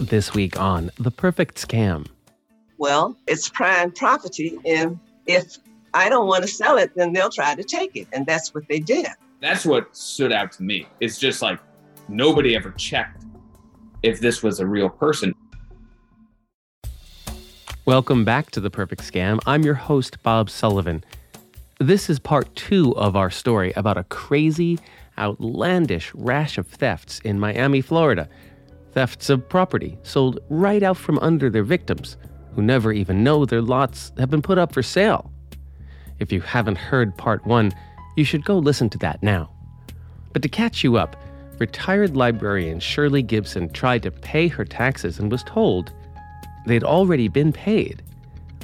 This week on The Perfect Scam. Well, it's prime property, and if I don't want to sell it, then they'll try to take it. And that's what they did. That's what stood out to me. It's just like nobody ever checked if this was a real person. Welcome back to The Perfect Scam. I'm your host, Bob Sullivan. This is part two of our story about a crazy, outlandish rash of thefts in Miami, Florida. Thefts of property sold right out from under their victims, who never even know their lots have been put up for sale. If you haven't heard part one, you should go listen to that now. But to catch you up, retired librarian Shirley Gibson tried to pay her taxes and was told they'd already been paid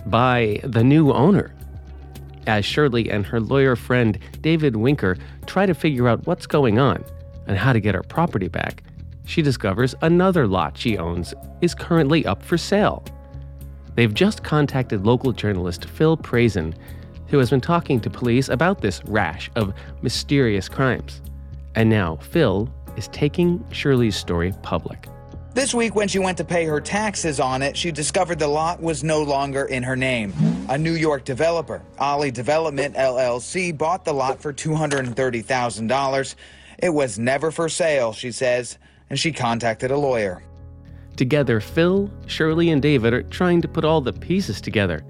by the new owner. As Shirley and her lawyer friend David Winker try to figure out what's going on and how to get her property back, she discovers another lot she owns is currently up for sale. They've just contacted local journalist Phil Prazan who has been talking to police about this rash of mysterious crimes. And now Phil is taking Shirley's story public. This week, when she went to pay her taxes on it, she discovered the lot was no longer in her name. A New York developer, Ollie Development LLC, bought the lot for $230,000. It was never for sale, she says, and she contacted a lawyer. Together, Phil, Shirley, and David are trying to put all the pieces together.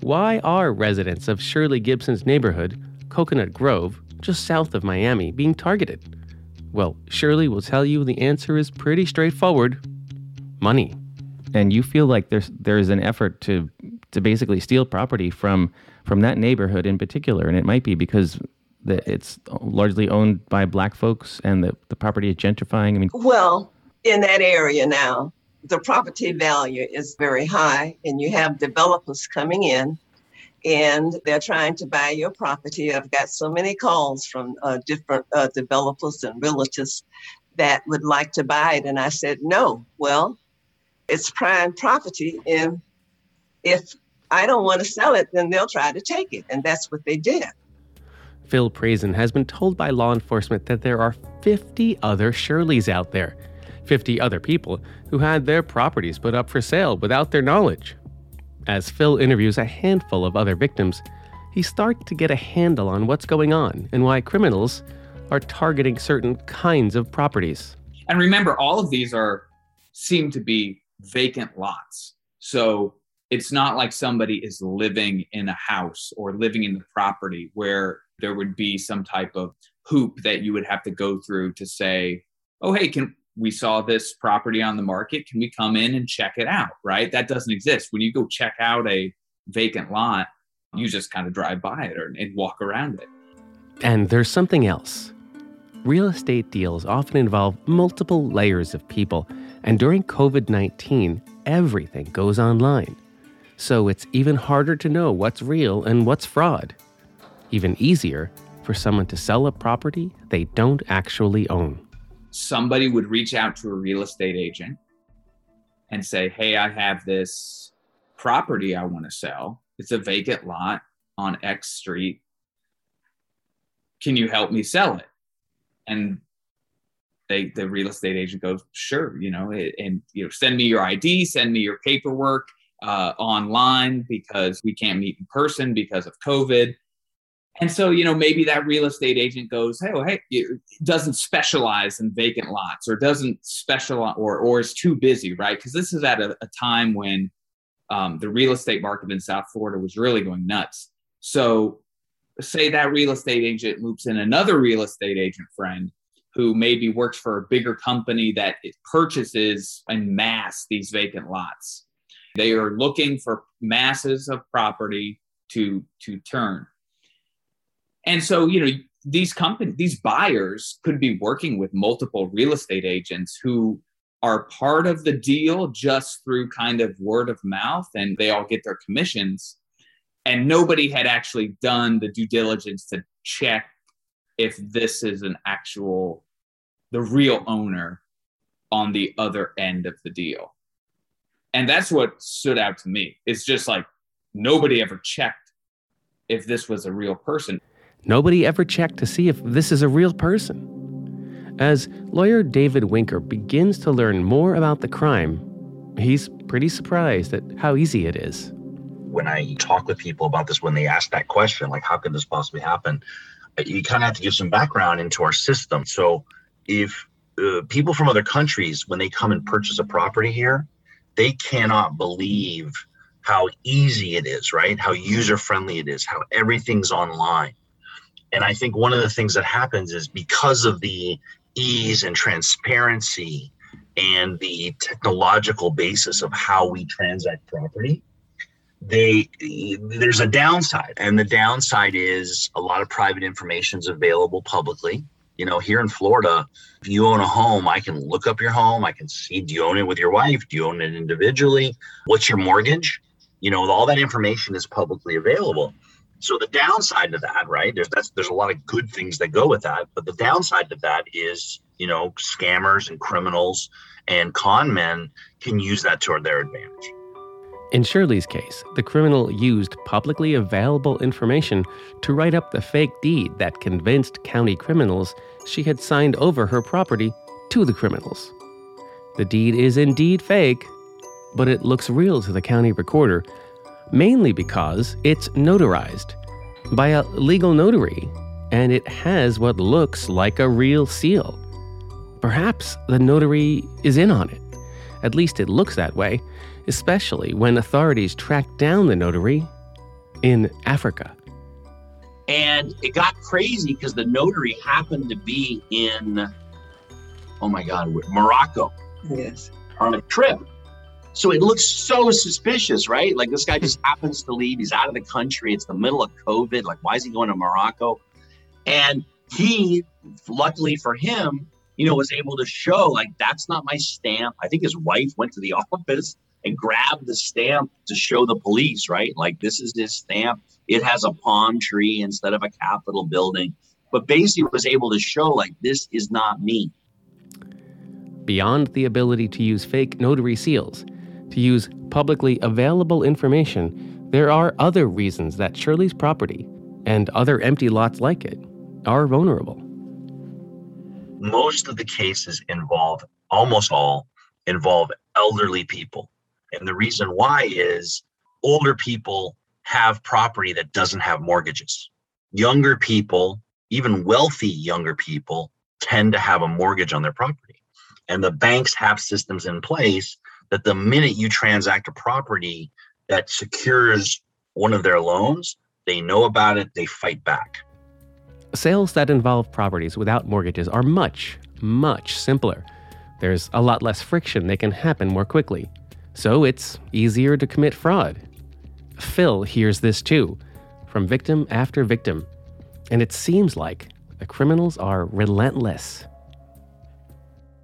Why are residents of Shirley Gibson's neighborhood, Coconut Grove, just south of Miami, being targeted? Well, Shirley will tell you the answer is pretty straightforward money. And you feel like there's there's an effort to to basically steal property from from that neighborhood in particular, and it might be because the, it's largely owned by black folks and the, the property is gentrifying. I mean, Well, in that area now, the property value is very high, and you have developers coming in and they're trying to buy your property. I've got so many calls from uh, different uh, developers and realtors that would like to buy it. And I said, no, well, it's prime property. And if I don't want to sell it, then they'll try to take it. And that's what they did. Phil Prazan has been told by law enforcement that there are 50 other Shirleys out there, 50 other people who had their properties put up for sale without their knowledge. As Phil interviews a handful of other victims, he starts to get a handle on what's going on and why criminals are targeting certain kinds of properties. And remember, all of these are seem to be vacant lots. So it's not like somebody is living in a house or living in the property where there would be some type of hoop that you would have to go through to say, oh, hey, can we saw this property on the market. Can we come in and check it out? Right? That doesn't exist. When you go check out a vacant lot, you just kind of drive by it or, and walk around it. And there's something else. Real estate deals often involve multiple layers of people, and during COVID 19, everything goes online. So it's even harder to know what's real and what's fraud. Even easier for someone to sell a property they don't actually own somebody would reach out to a real estate agent and say, Hey, I have this property I want to sell. It's a vacant lot on X street. Can you help me sell it? And they, the real estate agent goes, Sure, you know, and you know, send me your ID, send me your paperwork uh, online because we can't meet in person because of COVID. And so, you know, maybe that real estate agent goes, hey, well, hey, doesn't specialize in vacant lots or doesn't specialize or, or is too busy, right? Because this is at a, a time when um, the real estate market in South Florida was really going nuts. So, say that real estate agent moves in another real estate agent friend who maybe works for a bigger company that purchases en mass these vacant lots. They are looking for masses of property to to turn and so, you know, these companies, these buyers could be working with multiple real estate agents who are part of the deal just through kind of word of mouth and they all get their commissions. And nobody had actually done the due diligence to check if this is an actual, the real owner on the other end of the deal. And that's what stood out to me. It's just like nobody ever checked if this was a real person. Nobody ever checked to see if this is a real person. As lawyer David Winker begins to learn more about the crime, he's pretty surprised at how easy it is. When I talk with people about this, when they ask that question, like, how could this possibly happen? You kind of have to give some background into our system. So, if uh, people from other countries, when they come and purchase a property here, they cannot believe how easy it is, right? How user friendly it is, how everything's online. And I think one of the things that happens is because of the ease and transparency and the technological basis of how we transact property, they there's a downside. And the downside is a lot of private information is available publicly you know, here in Florida, if you own a home, I can look up your home. I can see do you own it with your wife? Do you own it individually? What's your mortgage? You know, all that information is publicly available. So the downside to that, right? There's that's there's a lot of good things that go with that, but the downside to that is, you know, scammers and criminals and con men can use that to their advantage. In Shirley's case, the criminal used publicly available information to write up the fake deed that convinced county criminals she had signed over her property to the criminals. The deed is indeed fake, but it looks real to the county recorder, mainly because it's notarized by a legal notary and it has what looks like a real seal. Perhaps the notary is in on it. At least it looks that way especially when authorities tracked down the notary in Africa. And it got crazy because the notary happened to be in, oh my God, Morocco. Yes. On a trip. So it looks so suspicious, right? Like this guy just happens to leave. He's out of the country. It's the middle of COVID. Like, why is he going to Morocco? And he, luckily for him, you know, was able to show like that's not my stamp. I think his wife went to the office and grabbed the stamp to show the police, right? Like this is his stamp. It has a palm tree instead of a Capitol building. But basically was able to show like this is not me. Beyond the ability to use fake notary seals, to use publicly available information, there are other reasons that Shirley's property and other empty lots like it are vulnerable. Most of the cases involve, almost all, involve elderly people and the reason why is older people have property that doesn't have mortgages. Younger people, even wealthy younger people, tend to have a mortgage on their property. And the banks have systems in place that the minute you transact a property that secures one of their loans, they know about it, they fight back. Sales that involve properties without mortgages are much, much simpler. There's a lot less friction, they can happen more quickly so it's easier to commit fraud. Phil hears this too, from victim after victim, and it seems like the criminals are relentless.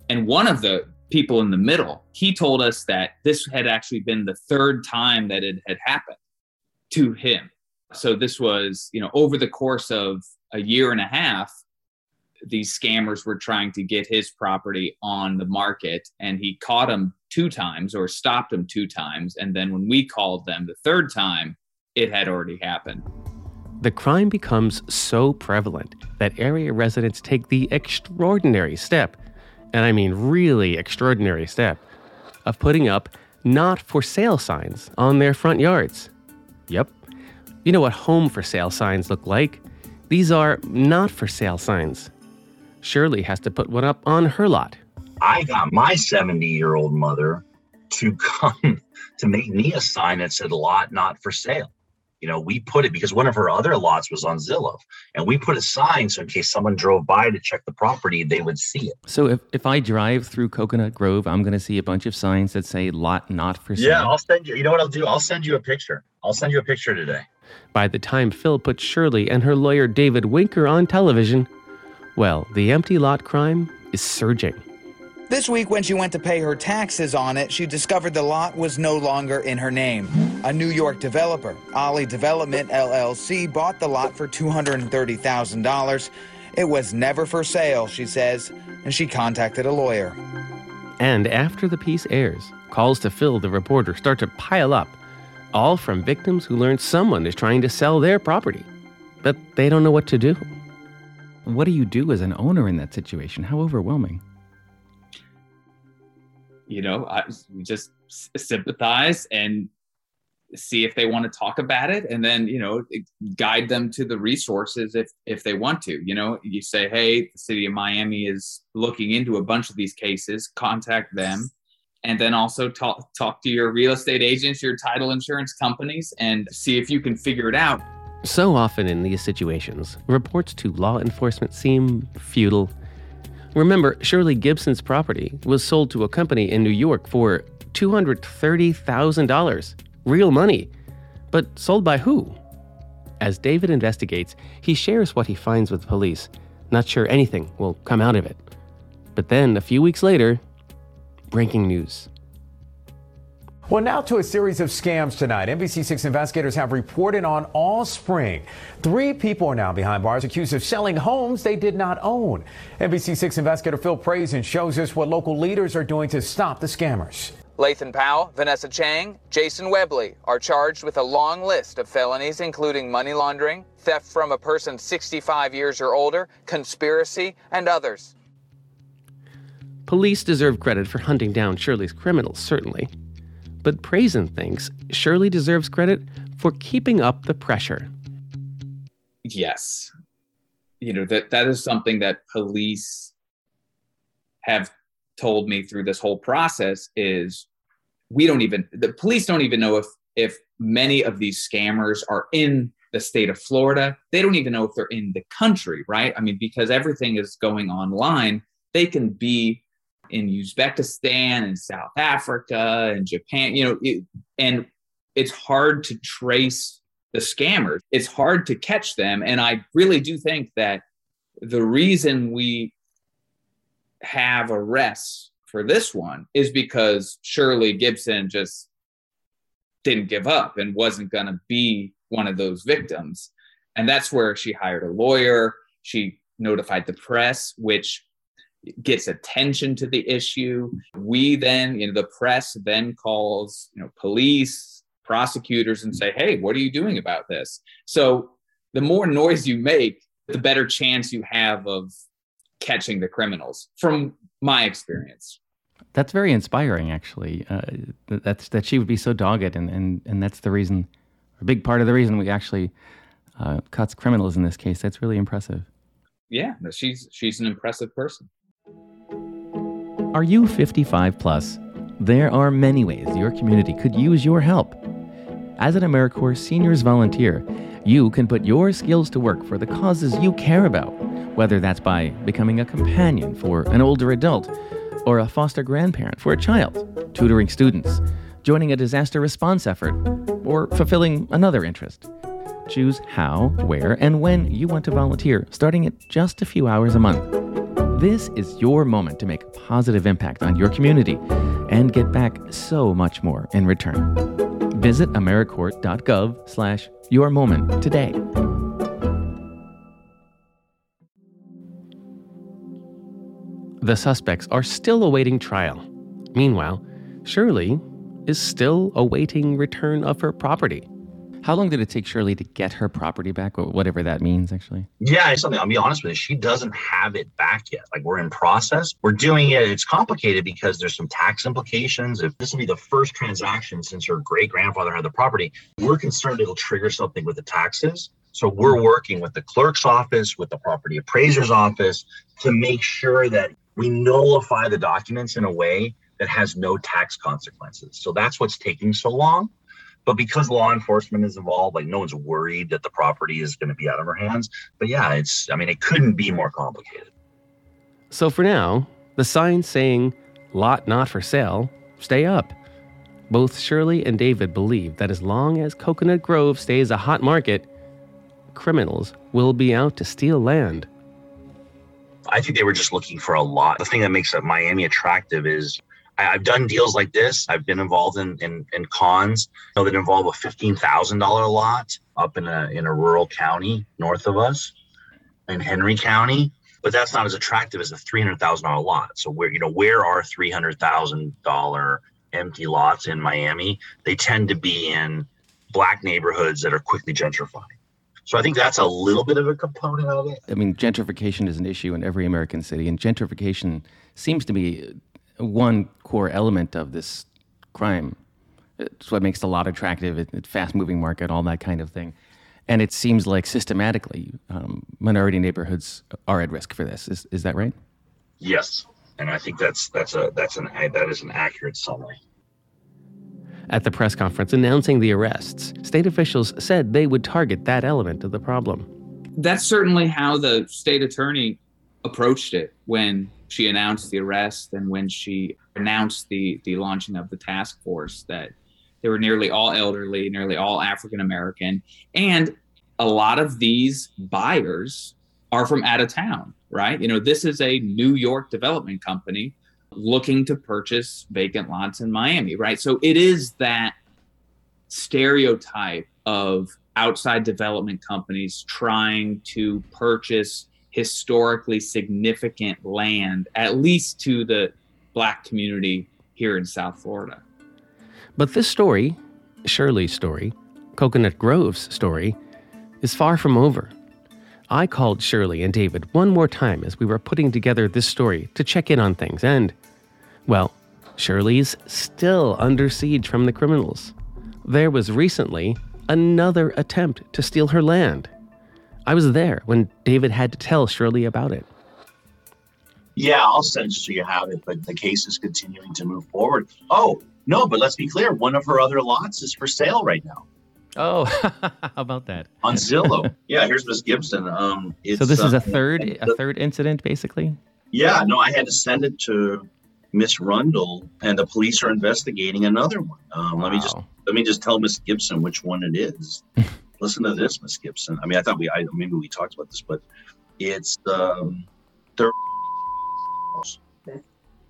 And one of the people in the middle, he told us that this had actually been the third time that it had happened to him. So this was, you know, over the course of a year and a half, these scammers were trying to get his property on the market and he caught them two times or stopped them two times. And then when we called them the third time it had already happened. The crime becomes so prevalent that area residents take the extraordinary step and i mean really extraordinary step of putting up not for sale signs on their front yards yep you know what home for sale signs look like these are not for sale signs Shirley has to put one up on her lot. I got my 70 year old mother to come to make me a sign that said lot not for sale. You know, we put it because one of her other lots was on Zillow, and we put a sign so in case someone drove by to check the property, they would see it. So if, if I drive through Coconut Grove, I'm going to see a bunch of signs that say lot not for sale. Yeah, I'll send you. You know what I'll do? I'll send you a picture. I'll send you a picture today. By the time Phil put Shirley and her lawyer David Winker on television, well, the empty lot crime is surging. This week, when she went to pay her taxes on it, she discovered the lot was no longer in her name. A New York developer, Ollie Development LLC, bought the lot for $230,000. It was never for sale, she says, and she contacted a lawyer. And after the piece airs, calls to Phil the reporter start to pile up, all from victims who learn someone is trying to sell their property, but they don't know what to do. what do you do as an owner in that situation? How overwhelming. You know, I just sympathize and see if they want to talk about it and then you know guide them to the resources if if they want to you know? You say hey the city of miami is looking into a bunch of these cases contact them. And then also talk talk to your real estate agents your title insurance companies and see if you can figure it out. So often in these situations reports to law enforcement seem futile remember shirley gibson's property was sold to a company in new york for $230,000 real money. But sold by who? As David investigates, he shares what he finds with police, not sure anything will come out of it. But then, a few weeks later, breaking news. Well, now to a series of scams tonight. NBC6 investigators have reported on all spring. Three people are now behind bars accused of selling homes they did not own. NBC6 investigator Phil Prazen shows us what local leaders are doing to stop the scammers. Lathan Powell, Vanessa Chang, Jason Webley are charged with a long list of felonies, including money laundering, theft from a person 65 years or older, conspiracy, and others. Police deserve credit for hunting down Shirley's criminals, certainly. But Prazen thinks Shirley deserves credit for keeping up the pressure. Yes. You know, that, that is something that police have told me through this whole process is we don't even the police don't even know if if many of these scammers are in the state of Florida. They don't even know if they're in the country, right? I mean, because everything is going online, they can be in Uzbekistan and South Africa and Japan, you know, it, and it's hard to trace the scammers. It's hard to catch them. And I really do think that the reason we have arrests for this one is because Shirley Gibson just didn't give up and wasn't going to be one of those victims. And that's where she hired a lawyer. She notified the press, which gets attention to the issue. We then, you know, the press then calls, you know, police, prosecutors and say, hey, what are you doing about this? So the more noise you make, the better chance you have of catching the criminals from my experience. That's very inspiring, actually. Uh, that's that she would be so dogged, and, and, and that's the reason, a big part of the reason we actually uh, cuts criminals in this case. That's really impressive. Yeah, she's she's an impressive person. Are you 55 plus? There are many ways your community could use your help. As an AmeriCorps Seniors Volunteer, you can put your skills to work for the causes you care about whether that's by becoming a companion for an older adult, or a foster grandparent for a child, tutoring students, joining a disaster response effort, or fulfilling another interest. Choose how, where, and when you want to volunteer, starting at just a few hours a month. This is your moment to make a positive impact on your community and get back so much more in return. Visit AmeriCorps.gov slash your moment today. The suspects are still awaiting trial. Meanwhile, Shirley is still awaiting return of her property. How long did it take Shirley to get her property back, whatever that means, actually? Yeah, it's something. I'll be honest with you. She doesn't have it back yet. Like we're in process. We're doing it. It's complicated because there's some tax implications. If this will be the first transaction since her great grandfather had the property, we're concerned it'll trigger something with the taxes. So we're working with the clerk's office, with the property appraiser's office to make sure that we nullify the documents in a way that has no tax consequences. So that's what's taking so long. But because law enforcement is involved, like no one's worried that the property is going to be out of our hands. But yeah, it's, I mean, it couldn't be more complicated. So for now, the sign saying, lot not for sale, stay up. Both Shirley and David believe that as long as Coconut Grove stays a hot market, criminals will be out to steal land. I think they were just looking for a lot. The thing that makes Miami attractive is I, have done deals like this. I've been involved in in, in cons you know, that involve a fifteen thousand dollar lot up in a in a rural county north of us, in Hendry County. But that's not as attractive as a three hundred thousand dollar lot. So where you know where are three hundred thousand dollar empty lots in Miami? They tend to be in black neighborhoods that are quickly gentrifying. So I think that's a little bit of a component of it. I mean, gentrification is an issue in every American city, and gentrification seems to be one core element of this crime. It's what makes the lot attractive, it, fast moving market, all that kind of thing. And it seems like systematically, um, minority neighborhoods are at risk for this. Is, is that right? Yes, and I think that's that's a that's an that is an accurate summary. At the press conference announcing the arrests, state officials said they would target that element of the problem. That's certainly how the state attorney approached it when she announced the arrest and when she announced the, the launching of the task force that they were nearly all elderly, nearly all African American. And a lot of these buyers are from out of town, right? You know, this is a New York development company looking to purchase vacant lots in Miami, right? So it is that stereotype of outside development companies trying to purchase historically significant land, at least to the black community here in South Florida. But this story, Shirley's story, Coconut Grove's story, is far from over. I called Shirley and David one more time as we were putting together this story to check in on things, and, well, Shirley's still under siege from the criminals. There was recently another attempt to steal her land. I was there when David had to tell Shirley about it. Yeah, I'll send so you have it, but the case is continuing to move forward. Oh, no, but let's be clear one of her other lots is for sale right now. Oh, how about that? On Zillow. yeah, here's Miss Gibson. Um, so this is a uh, third a third incident, basically. Yeah, no, I had to send it to Miss Rundle, and the police are investigating another one. Um, wow. Let me just let me just tell Miss Gibson which one it is. Listen to this, Miss Gibson. I mean, I thought we I, maybe we talked about this, but it's um, third.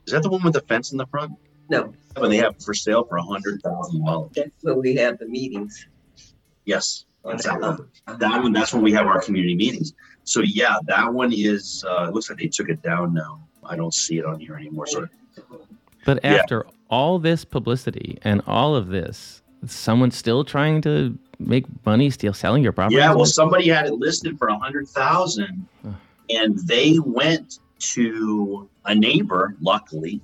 Is that the one with the fence in the front? No. When they have it for sale for a hundred thousand dollars. That's when we have the meetings. Yes, that's that one. That one, that's when we have our community meetings. So yeah, that one is, uh, it looks like they took it down now. I don't see it on here anymore. So, but after yeah. all this publicity and all of this, someone's still trying to make money still selling your property. Yeah, well, somebody had it listed for a hundred thousand, and they went to a neighbor, luckily,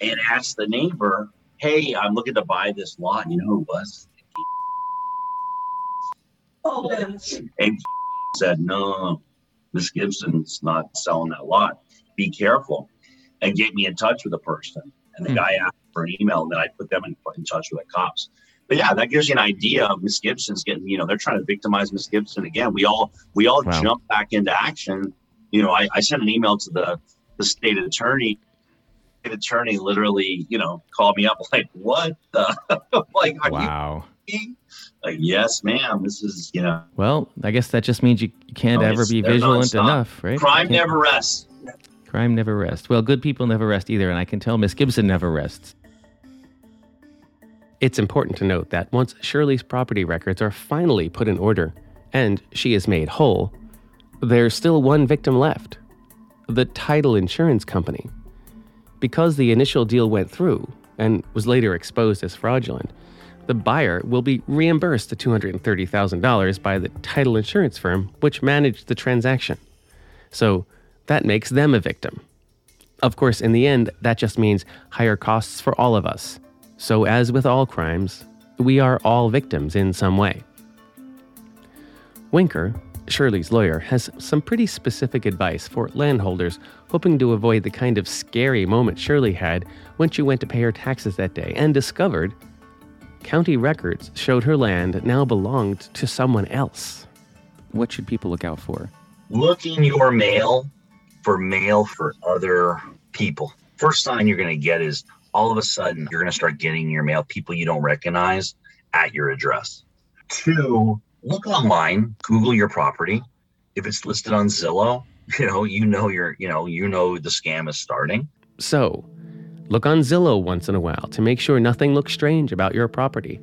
and asked the neighbor, "Hey, I'm looking to buy this lot." You know who it was? Oh, and said, no, Miss Gibson's not selling that lot. Be careful. And get me in touch with the person. And the hmm. guy asked for an email, and then I put them in, in touch with the cops. But yeah, that gives you an idea of Miss Gibson's getting, you know, they're trying to victimize Miss Gibson again. We all we all wow. jump back into action. You know, I, I sent an email to the the state attorney state attorney literally, you know, called me up like, "What the? like, are wow. you like, yes, ma'am. This is, you know. Well, I guess that just means you, you can't oh, ever be vigilant enough, right? Crime never rests. Crime never rests. Well, good people never rest either, and I can tell Miss Gibson never rests. It's important to note that once Shirley's property records are finally put in order and she is made whole, there's still one victim left the title insurance company. Because the initial deal went through and was later exposed as fraudulent, the buyer will be reimbursed the $230,000 by the title insurance firm which managed the transaction. So that makes them a victim. Of course, in the end, that just means higher costs for all of us. So, as with all crimes, we are all victims in some way. Winker, Shirley's lawyer, has some pretty specific advice for landholders hoping to avoid the kind of scary moment Shirley had when she went to pay her taxes that day and discovered county records showed her land now belonged to someone else. What should people look out for? Look in your mail for mail for other people. First sign you're going to get is all of a sudden you're going to start getting your mail people you don't recognize at your address. Two, look online, Google your property. If it's listed on Zillow, you know, you know you're, you know, you know the scam is starting. So, Look on Zillow once in a while to make sure nothing looks strange about your property,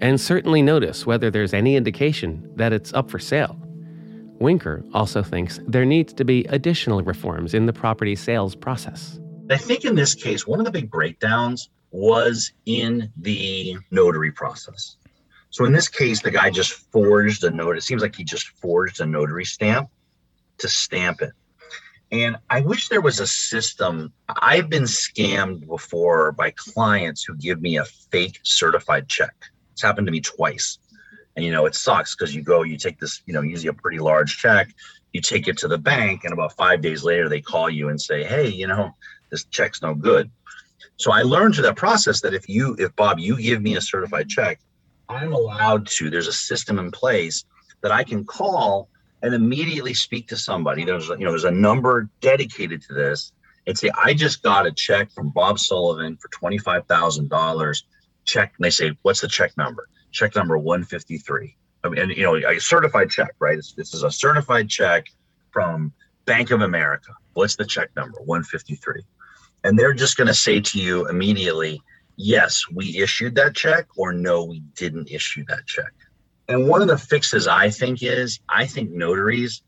and certainly notice whether there's any indication that it's up for sale. Winker also thinks there needs to be additional reforms in the property sales process. I think in this case, one of the big breakdowns was in the notary process. So in this case, the guy just forged a note. It seems like he just forged a notary stamp to stamp it. And I wish there was a system. I've been scammed before by clients who give me a fake certified check. It's happened to me twice. And you know, it sucks because you go, you take this, you know, usually a pretty large check, you take it to the bank, and about five days later they call you and say, Hey, you know, this check's no good. So I learned through that process that if you, if Bob, you give me a certified check, I'm allowed to, there's a system in place that I can call and immediately speak to somebody. There's, you know, there's a number dedicated to this and say, I just got a check from Bob Sullivan for $25,000 check. And they say, what's the check number? Check number 153. I mean, and you know, a certified check, right? It's, this is a certified check from Bank of America. What's the check number? 153. And they're just going to say to you immediately, yes, we issued that check, or no, we didn't issue that check. And one of the fixes I think is I think notaries,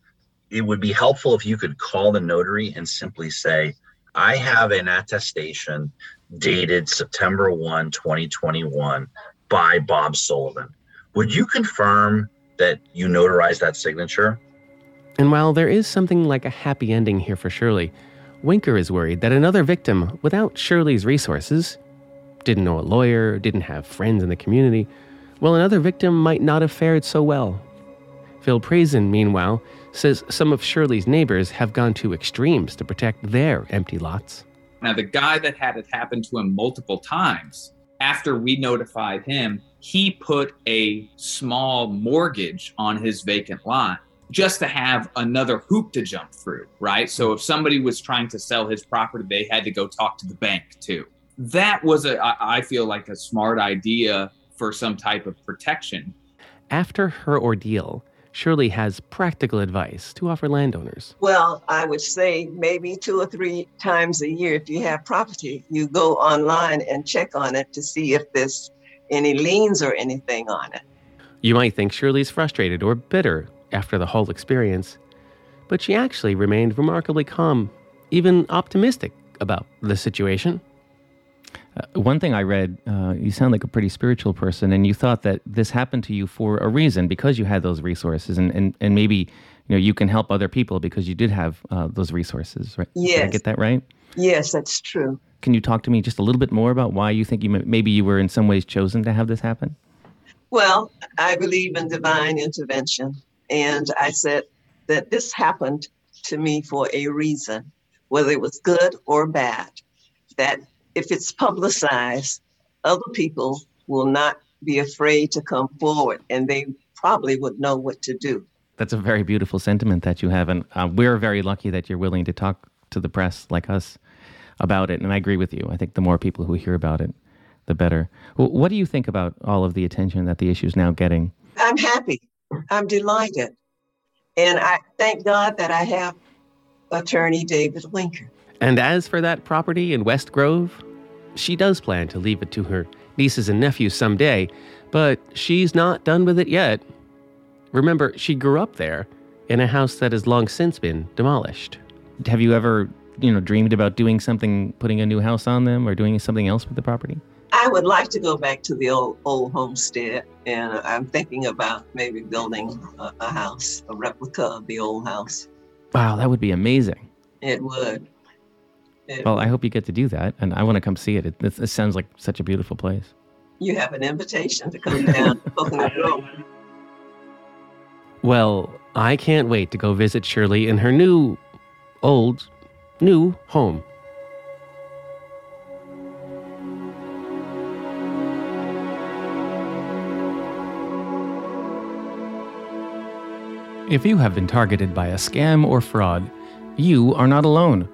it would be helpful if you could call the notary and simply say, I have an attestation dated September 1, 2021 by Bob Sullivan. Would you confirm that you notarized that signature? And while there is something like a happy ending here for Shirley, Winker is worried that another victim, without Shirley's resources, didn't know a lawyer, didn't have friends in the community, well, another victim might not have fared so well. Phil Prazen, meanwhile, says some of Shirley's neighbors have gone to extremes to protect their empty lots. Now, the guy that had it happen to him multiple times, after we notified him, he put a small mortgage on his vacant lot just to have another hoop to jump through, right? So if somebody was trying to sell his property, they had to go talk to the bank too. That was a, I feel like a smart idea for some type of protection. After her ordeal, Shirley has practical advice to offer landowners. Well, I would say maybe two or three times a year, if you have property, you go online and check on it to see if there's any liens or anything on it. You might think Shirley's frustrated or bitter after the whole experience, but she actually remained remarkably calm, even optimistic about the situation. Uh, one thing I read, uh, you sound like a pretty spiritual person, and you thought that this happened to you for a reason because you had those resources, and, and, and maybe you know you can help other people because you did have uh, those resources, right? Yes. Did I get that right? Yes, that's true. Can you talk to me just a little bit more about why you think you may, maybe you were in some ways chosen to have this happen? Well, I believe in divine intervention. And I said that this happened to me for a reason, whether it was good or bad. That if it's publicized, other people will not be afraid to come forward and they probably would know what to do. That's a very beautiful sentiment that you have. And uh, we're very lucky that you're willing to talk to the press like us about it. And I agree with you. I think the more people who hear about it, the better. Well, what do you think about all of the attention that the issue is now getting? I'm happy. I'm delighted. And I thank God that I have attorney David Winker. And as for that property in West Grove, she does plan to leave it to her nieces and nephews someday, but she's not done with it yet. Remember, she grew up there in a house that has long since been demolished. Have you ever, you know, dreamed about doing something, putting a new house on them or doing something else with the property? I would like to go back to the old old homestead, and I'm thinking about maybe building a, a house, a replica of the old house. Wow, that would be amazing. It would. It Well, I hope you get to do that, and I want to come see it. It, it, it sounds like such a beautiful place. you have an invitation to come down to Coconut Grove. Well, I can't wait to go visit Shirley in her new, old, new home. If you have been targeted by a scam or fraud, you are not alone.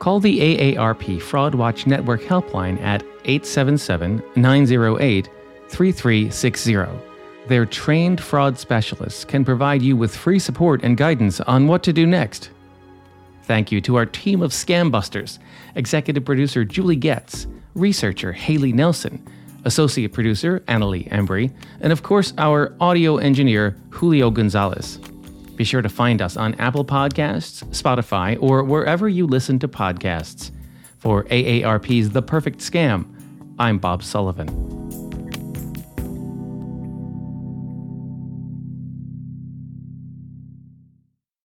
Call the AARP Fraud Watch Network helpline at 877 908 3360. Their trained fraud specialists can provide you with free support and guidance on what to do next. Thank you to our team of scam busters executive producer Julie Getz, researcher Haley Nelson, associate producer Annalie Embry, and of course our audio engineer Julio Gonzalez. Be sure to find us on Apple Podcasts, Spotify, or wherever you listen to podcasts. For AARP's The Perfect Scam, I'm Bob Sullivan.